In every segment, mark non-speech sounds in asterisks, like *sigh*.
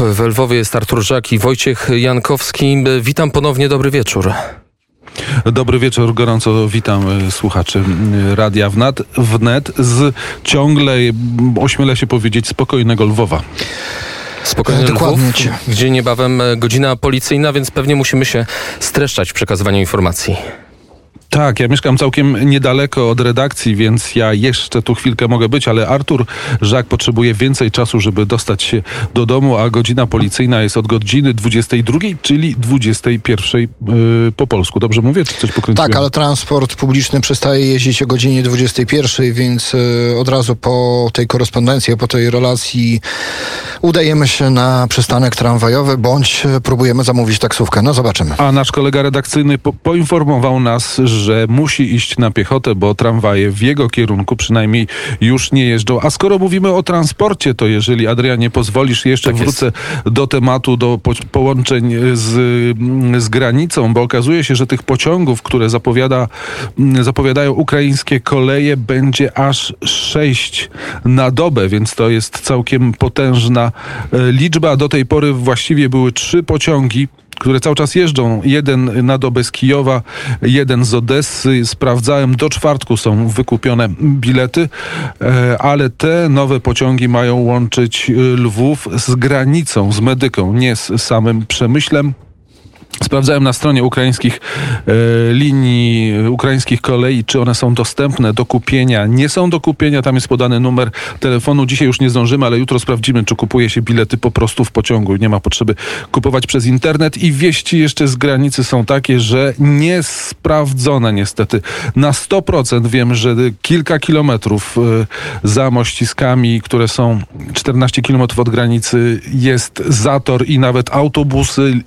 W Lwowie jest Artur Żak i Wojciech Jankowski. Witam ponownie, dobry wieczór. Dobry wieczór, gorąco witam e, słuchaczy e, Radia Wnet, wnet z ciągle, ośmielę się powiedzieć, spokojnego Lwowa. Spokojny Lwów, gdzie niebawem godzina policyjna, więc pewnie musimy się streszczać w przekazywaniu informacji. Tak, ja mieszkam całkiem niedaleko od redakcji, więc ja jeszcze tu chwilkę mogę być, ale Artur Żak potrzebuje więcej czasu, żeby dostać się do domu, a godzina policyjna jest od godziny 22, czyli 21 yy, po polsku. Dobrze mówię, czy coś pokręciłem? Tak, ale transport publiczny przestaje jeździć o godzinie 21, więc yy, od razu po tej korespondencji, po tej relacji udajemy się na przystanek tramwajowy, bądź próbujemy zamówić taksówkę. No zobaczymy. A nasz kolega redakcyjny po poinformował nas, że musi iść na piechotę, bo tramwaje w jego kierunku przynajmniej już nie jeżdżą. A skoro mówimy o transporcie, to jeżeli Adrianie pozwolisz, jeszcze tak wrócę do tematu, do po połączeń z, z granicą, bo okazuje się, że tych pociągów, które zapowiada, zapowiadają ukraińskie koleje, będzie aż sześć na dobę, więc to jest całkiem potężna e, liczba. Do tej pory właściwie były trzy pociągi które cały czas jeżdżą. Jeden na dobę z Kijowa, jeden z Odessy. Sprawdzałem, do czwartku są wykupione bilety, e, ale te nowe pociągi mają łączyć Lwów z granicą, z Medyką, nie z samym Przemyślem. Sprawdzałem na stronie ukraińskich e, linii, ukraińskich kolei, czy one są dostępne do kupienia. Nie są do kupienia, tam jest podany numer telefonu. Dzisiaj już nie zdążymy, ale jutro sprawdzimy, czy kupuje się bilety po prostu w pociągu. Nie ma potrzeby kupować przez internet. I wieści jeszcze z granicy są takie, że niesprawdzone niestety. Na 100% wiem, że kilka kilometrów e, za mościskami, które są 14 kilometrów od granicy, jest zator i nawet autobusy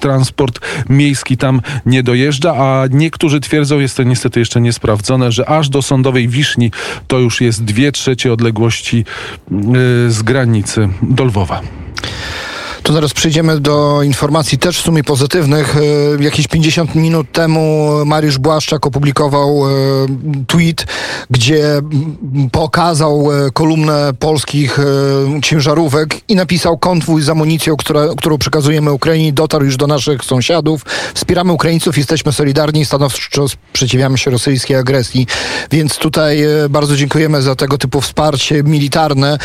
transport miejski tam nie dojeżdża, a niektórzy twierdzą, jest to niestety jeszcze niesprawdzone, że aż do sądowej Wiszni to już jest dwie trzecie odległości yy, z granicy do Lwowa. To zaraz przejdziemy do informacji też w sumie pozytywnych. E, jakieś 50 minut temu Mariusz Błaszczak opublikował e, tweet, gdzie pokazał e, kolumnę polskich ciężarówek i napisał konwój z amunicją, która, którą przekazujemy Ukrainie, dotarł już do naszych sąsiadów. Wspieramy Ukraińców, jesteśmy solidarni, stanowczo sprzeciwiamy się rosyjskiej agresji. Więc tutaj bardzo dziękujemy za tego typu wsparcie militarne.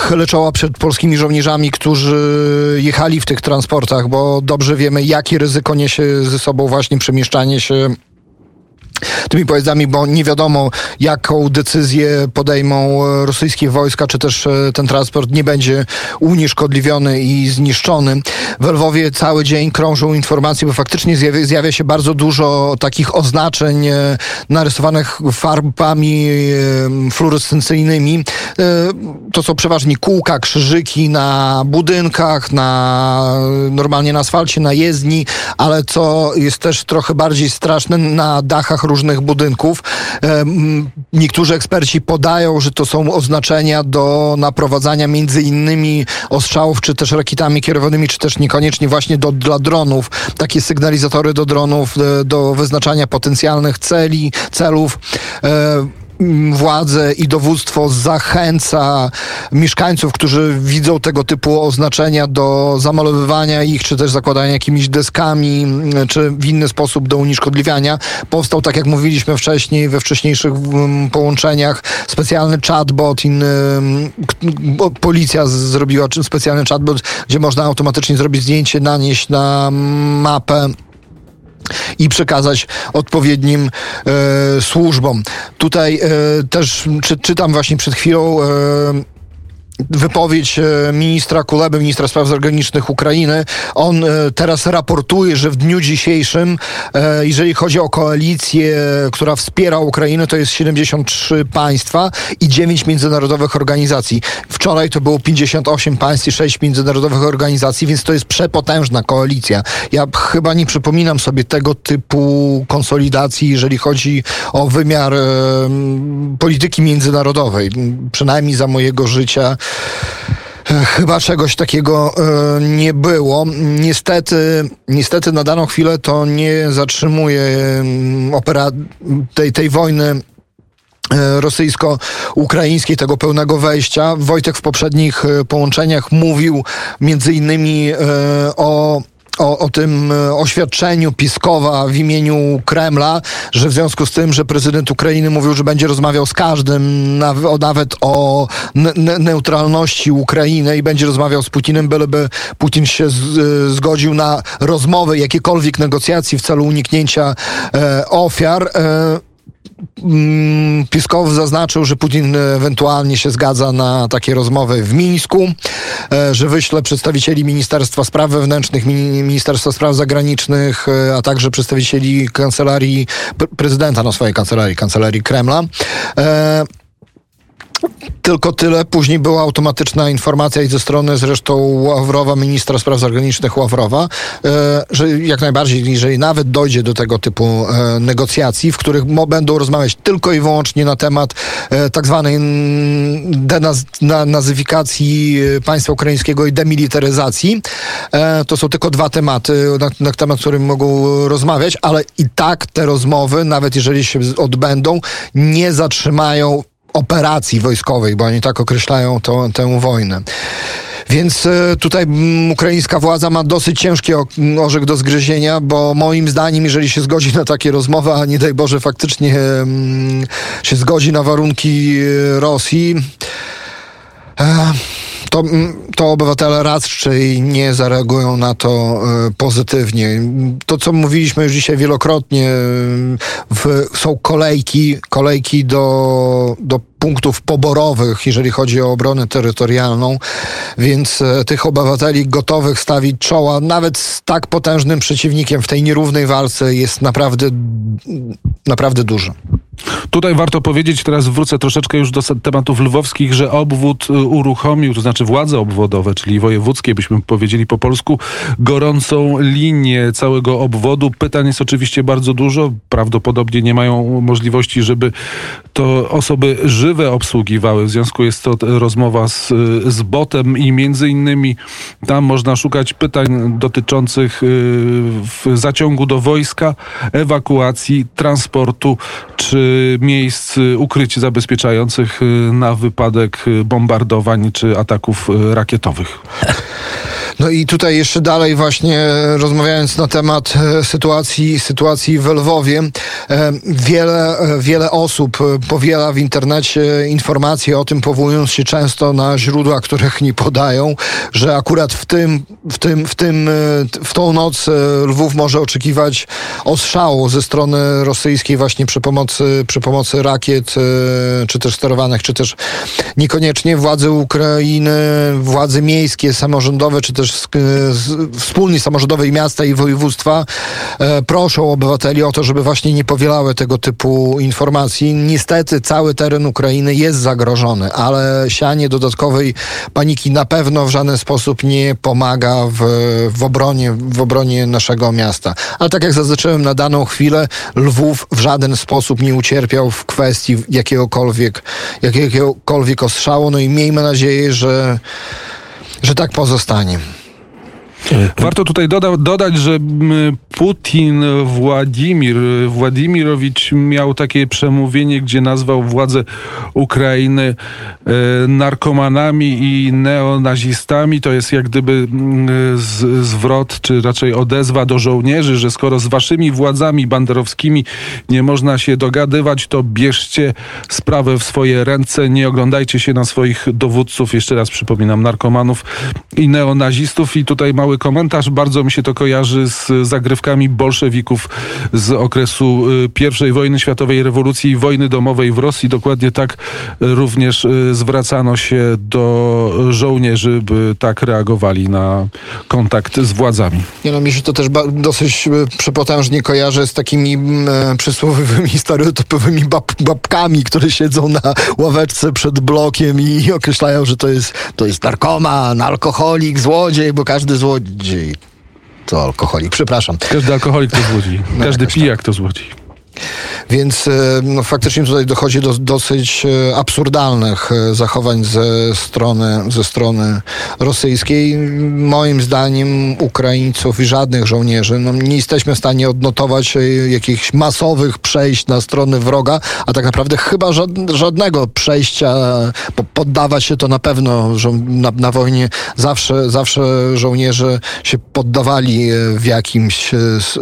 Chylę czoła przed polskimi żołnierzami, którzy jechali w tych transportach, bo dobrze wiemy, jakie ryzyko niesie ze sobą właśnie przemieszczanie się tymi pojazdami, bo nie wiadomo, jaką decyzję podejmą rosyjskie wojska, czy też e, ten transport nie będzie unieszkodliwiony i zniszczony. W Lwowie cały dzień krążą informacje, bo faktycznie zjawia, zjawia się bardzo dużo takich oznaczeń e, narysowanych farbami e, fluorescencyjnymi. To są przeważnie kółka, krzyżyki na budynkach, na normalnie na asfalcie, na jezdni, ale co jest też trochę bardziej straszne, na dachach różnych budynków. Niektórzy eksperci podają, że to są oznaczenia do naprowadzania między innymi ostrzałów, czy też rakietami kierowanymi, czy też niekoniecznie właśnie do, dla dronów. Takie sygnalizatory do dronów, e, do wyznaczania potencjalnych celi, celów. Władze i dowództwo zachęca mieszkańców, którzy widzą tego typu oznaczenia do zamalowywania ich, czy też zakładania jakimiś deskami, czy w inny sposób do unieszkodliwiania. Powstał, tak jak mówiliśmy wcześniej, we wcześniejszych połączeniach, specjalny chatbot, inny, policja zrobiła specjalny chatbot, gdzie można automatycznie zrobić zdjęcie, nanieść na mapę i przekazać odpowiednim e, służbom. Tutaj e, też czy, czytam właśnie przed chwilą e, wypowiedź e, ministra Kuleby, ministra spraw zagranicznych Ukrainy. On e, teraz raportuje, że w dniu dzisiejszym, e, jeżeli chodzi o koalicję, która wspiera Ukrainę, to jest 73 państwa i 9 międzynarodowych organizacji. Wczoraj to było 58 państw i 6 międzynarodowych organizacji, więc to jest przepotężna koalicja. Ja chyba nie przypominam sobie tego typu konsolidacji, jeżeli chodzi o wymiar polityki międzynarodowej. Przynajmniej za mojego życia Chyba czegoś takiego e, nie było. Niestety, niestety na daną chwilę to nie zatrzymuje opera tej, tej wojny E, rosyjsko-ukraińskiej, tego pełnego wejścia. Wojtek w poprzednich e, połączeniach mówił między innymi e, o o, o tym oświadczeniu Piskowa w imieniu Kremla, że w związku z tym, że prezydent Ukrainy mówił, że będzie rozmawiał z każdym, nawet o ne neutralności Ukrainy i będzie rozmawiał z Putinem, byleby Putin się z, zgodził na rozmowy, jakiekolwiek negocjacji w celu uniknięcia e, ofiar. E, Mm, Piskow zaznaczył, że Putin ewentualnie się zgadza na takie rozmowy w Mińsku, e, że wyśle przedstawicieli Ministerstwa Spraw Wewnętrznych, Ministerstwa Spraw Zagranicznych, e, a także przedstawicieli kancelarii prezydenta, no swojej kancelarii, kancelarii Kremla. Tylko tyle. Później była automatyczna informacja i ze strony zresztą Ławrowa, ministra spraw zagranicznych Ławrowa, e, że jak najbardziej, jeżeli nawet dojdzie do tego typu e, negocjacji, w których będą rozmawiać tylko i wyłącznie na temat e, tak zwanej denazyfikacji państwa ukraińskiego i demilitaryzacji, to są tylko dwa tematy, na, na temat którym mogą rozmawiać, ale i tak te rozmowy, nawet jeżeli się odbędą, nie zatrzymają operacji wojskowej, bo oni tak określają to, tę wojnę. Więc e, tutaj mm, ukraińska władza ma dosyć ciężki orzech do zgryzienia, bo moim zdaniem, jeżeli się zgodzi na takie rozmowy, a nie daj Boże faktycznie mm, się zgodzi na warunki e, Rosji, e, to, mm, to obywatele raczej nie zareagują na to pozytywnie. To, co mówiliśmy już dzisiaj wielokrotnie, w, są kolejki, kolejki do, do punktów poborowych, jeżeli chodzi o obronę terytorialną, więc e, tych obywateli gotowych stawić czoła nawet z tak potężnym przeciwnikiem w tej nierównej walce jest naprawdę, naprawdę dużo. Tutaj warto powiedzieć, teraz wrócę troszeczkę już do tematów lwowskich, że obwód y, uruchomił, to znaczy władze obwodowe, czyli wojewódzkie, byśmy powiedzieli po polsku, gorącą linię całego obwodu. Pytań jest oczywiście bardzo dużo. Prawdopodobnie nie mają możliwości, żeby to osoby żywe obsługiwały. W związku jest to rozmowa z, z botem i między innymi tam można szukać pytań dotyczących y, zaciągu do wojska, ewakuacji, transportu czy miejsc ukryć zabezpieczających y, na wypadek bombardowań czy ataków y, rakietowych. *laughs* No i tutaj jeszcze dalej właśnie rozmawiając na temat e, sytuacji, sytuacji w Lwowie, e, wiele, e, wiele osób powiela w internecie informacje o tym, powołując się często na źródła, których nie podają, że akurat w tym, w tym, w tym, w tą noc Lwów może oczekiwać ostrzału ze strony rosyjskiej właśnie przy pomocy, przy pomocy rakiet, czy też sterowanych, czy też niekoniecznie władze Ukrainy, władze miejskie, samorządowe, czy też też wspólnie samorządowej miasta i województwa e, proszą obywateli o to, żeby właśnie nie powielały tego typu informacji. Niestety cały teren Ukrainy jest zagrożony, ale sianie dodatkowej paniki na pewno w żaden sposób nie pomaga w, w, obronie, w obronie naszego miasta. Ale tak jak zaznaczyłem na daną chwilę, Lwów w żaden sposób nie ucierpiał w kwestii jakiegokolwiek, jakiegokolwiek ostrzału. No i miejmy nadzieję, że że tak pozostanie. Warto tutaj doda dodać, że Putin, Władimir, Władimirowicz miał takie przemówienie, gdzie nazwał władze Ukrainy e, narkomanami i neonazistami. To jest jak gdyby z, zwrot, czy raczej odezwa do żołnierzy, że skoro z waszymi władzami banderowskimi nie można się dogadywać, to bierzcie sprawę w swoje ręce, nie oglądajcie się na swoich dowódców, jeszcze raz przypominam, narkomanów i neonazistów. I tutaj mały komentarz. Bardzo mi się to kojarzy z zagrywkami bolszewików z okresu y, I wojny światowej, rewolucji wojny domowej w Rosji. Dokładnie tak również y, zwracano się do żołnierzy, by tak reagowali na kontakt z władzami. Nie no, mi się to też dosyć y, przepotężnie kojarzy z takimi e, przysłowiowymi, *laughs* stereotypowymi bab babkami, które siedzą na ławeczce przed blokiem i określają, że to jest, to jest narkoman, alkoholik, złodziej, bo każdy złodziej to alkoholik. Przepraszam. Każdy alkoholik to złodziej. No Każdy pijak to złodziej. Więc no, faktycznie tutaj dochodzi do dosyć absurdalnych zachowań ze strony, ze strony rosyjskiej. Moim zdaniem Ukraińców i żadnych żołnierzy no, nie jesteśmy w stanie odnotować jakichś masowych przejść na strony wroga, a tak naprawdę chyba żadnego przejścia, bo poddawać się to na pewno że na, na wojnie zawsze, zawsze żołnierze się poddawali w jakimś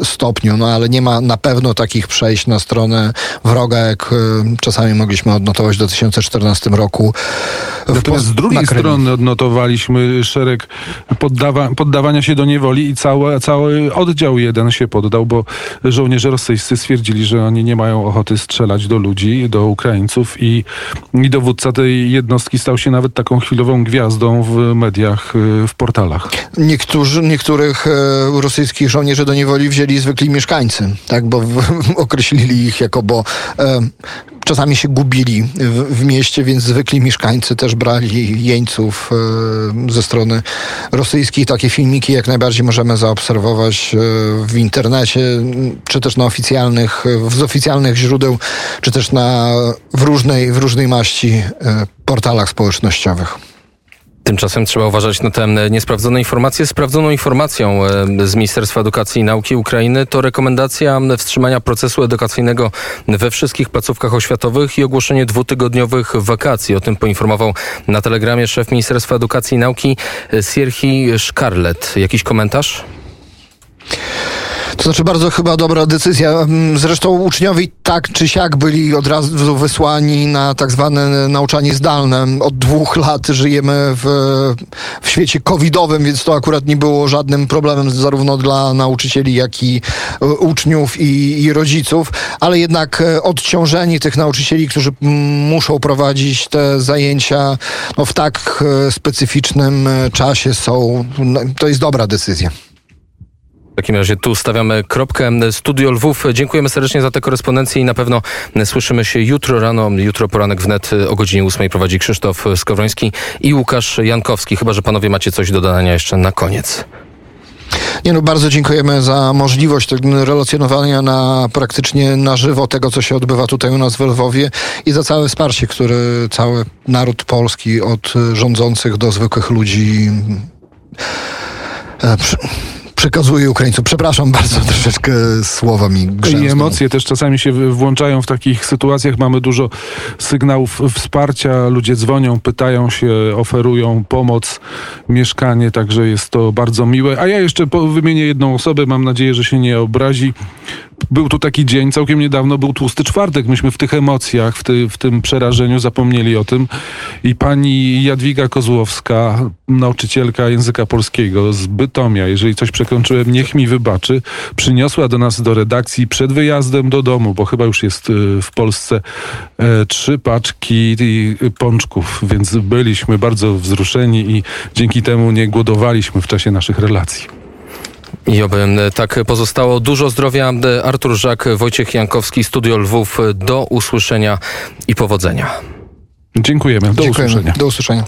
stopniu, no ale nie ma na pewno takich przejść na stronę wroga, jak e, czasami mogliśmy odnotować w 2014 roku. Natomiast z drugiej strony odnotowaliśmy szereg poddawa poddawania się do niewoli i cały, cały oddział jeden się poddał, bo żołnierze rosyjscy stwierdzili, że oni nie mają ochoty strzelać do ludzi, do Ukraińców i, i dowódca tej jednostki stał się nawet taką chwilową gwiazdą w mediach, e, w portalach. Niektórzy, niektórych e, rosyjskich żołnierzy do niewoli wzięli zwykli mieszkańcy, tak, bo *laughs* określili ich jako, bo e, czasami się gubili w, w, mieście, więc zwykli mieszkańcy też brali jeńców e, ze strony rosyjskiej. Takie filmiki jak najbardziej możemy zaobserwować e, w internecie, czy też na oficjalnych, z oficjalnych źródeł, czy też na, w, różnej, w różnej maści portalach społecznościowych. Tymczasem trzeba uważać na te niesprawdzone informacje. Sprawdzoną informacją z Ministerstwa Edukacji i Nauki Ukrainy to rekomendacja wstrzymania procesu edukacyjnego we wszystkich placówkach oświatowych i ogłoszenie dwutygodniowych wakacji. O tym poinformował na telegramie szef Ministerstwa Edukacji i Nauki Sierhi Szkarlet. Jakiś komentarz? To znaczy bardzo chyba dobra decyzja. Mm, zresztą uczniowie tak czy siak byli od razu wysłani na tak zwane nauczanie zdalne. Od dwóch lat żyjemy w, w świecie covidowym, więc to akurat nie było żadnym problemem zarówno dla nauczycieli, jak i e, uczniów i, i rodziców, ale jednak e, odciążeni tych nauczycieli, którzy muszą prowadzić te zajęcia no, w tak e, specyficznym czasie są, no, to jest dobra decyzja. W takim razie tu stawiamy kropkę. Studio Lwów, dziękujemy serdecznie za tę korespondencję i na pewno słyszymy się jutro rano. Jutro poranek wnet o godzinie 8 prowadzi Krzysztof Skowroński i Łukasz Jankowski. Chyba, że panowie macie coś do dodania jeszcze na koniec. Nie no, bardzo dziękujemy za możliwość relacjonowania na praktycznie na żywo tego, co się odbywa tutaj u nas w Lwowie i za całe wsparcie, które cały naród polski od rządzących do zwykłych ludzi e, przekazuję Ukraińcom. Przepraszam bardzo, *laughs* troszeczkę słowa mi I emocje też czasami się włączają w takich sytuacjach. Mamy dużo sygnałów wsparcia. Ludzie dzwonią, pytają się, oferują pomoc, mieszkanie, także jest to bardzo miłe. A ja jeszcze wymienię jedną osobę, mam nadzieję, że się nie obrazi był tu taki dzień, całkiem niedawno był tłusty czwartek. Myśmy w tych emocjach, w, ty, w tym przerażeniu zapomnieli o tym. I pani Jadwiga Kozłowska, nauczycielka języka polskiego z Bytomia, jeżeli coś przekroczyłem, niech mi wybaczy, przyniosła do nas do redakcji przed wyjazdem do domu, bo chyba już jest y, w Polsce, e, trzy paczki pączków, więc byliśmy bardzo wzruszeni i dzięki temu nie głodowaliśmy w czasie naszych relacji. I oby tak pozostało. Dużo zdrowia. Artur Żak, Wojciech Jankowski, Studio Lwów. Do usłyszenia i powodzenia. Dziękujemy. Do Dziękujemy. usłyszenia. Do usłyszenia.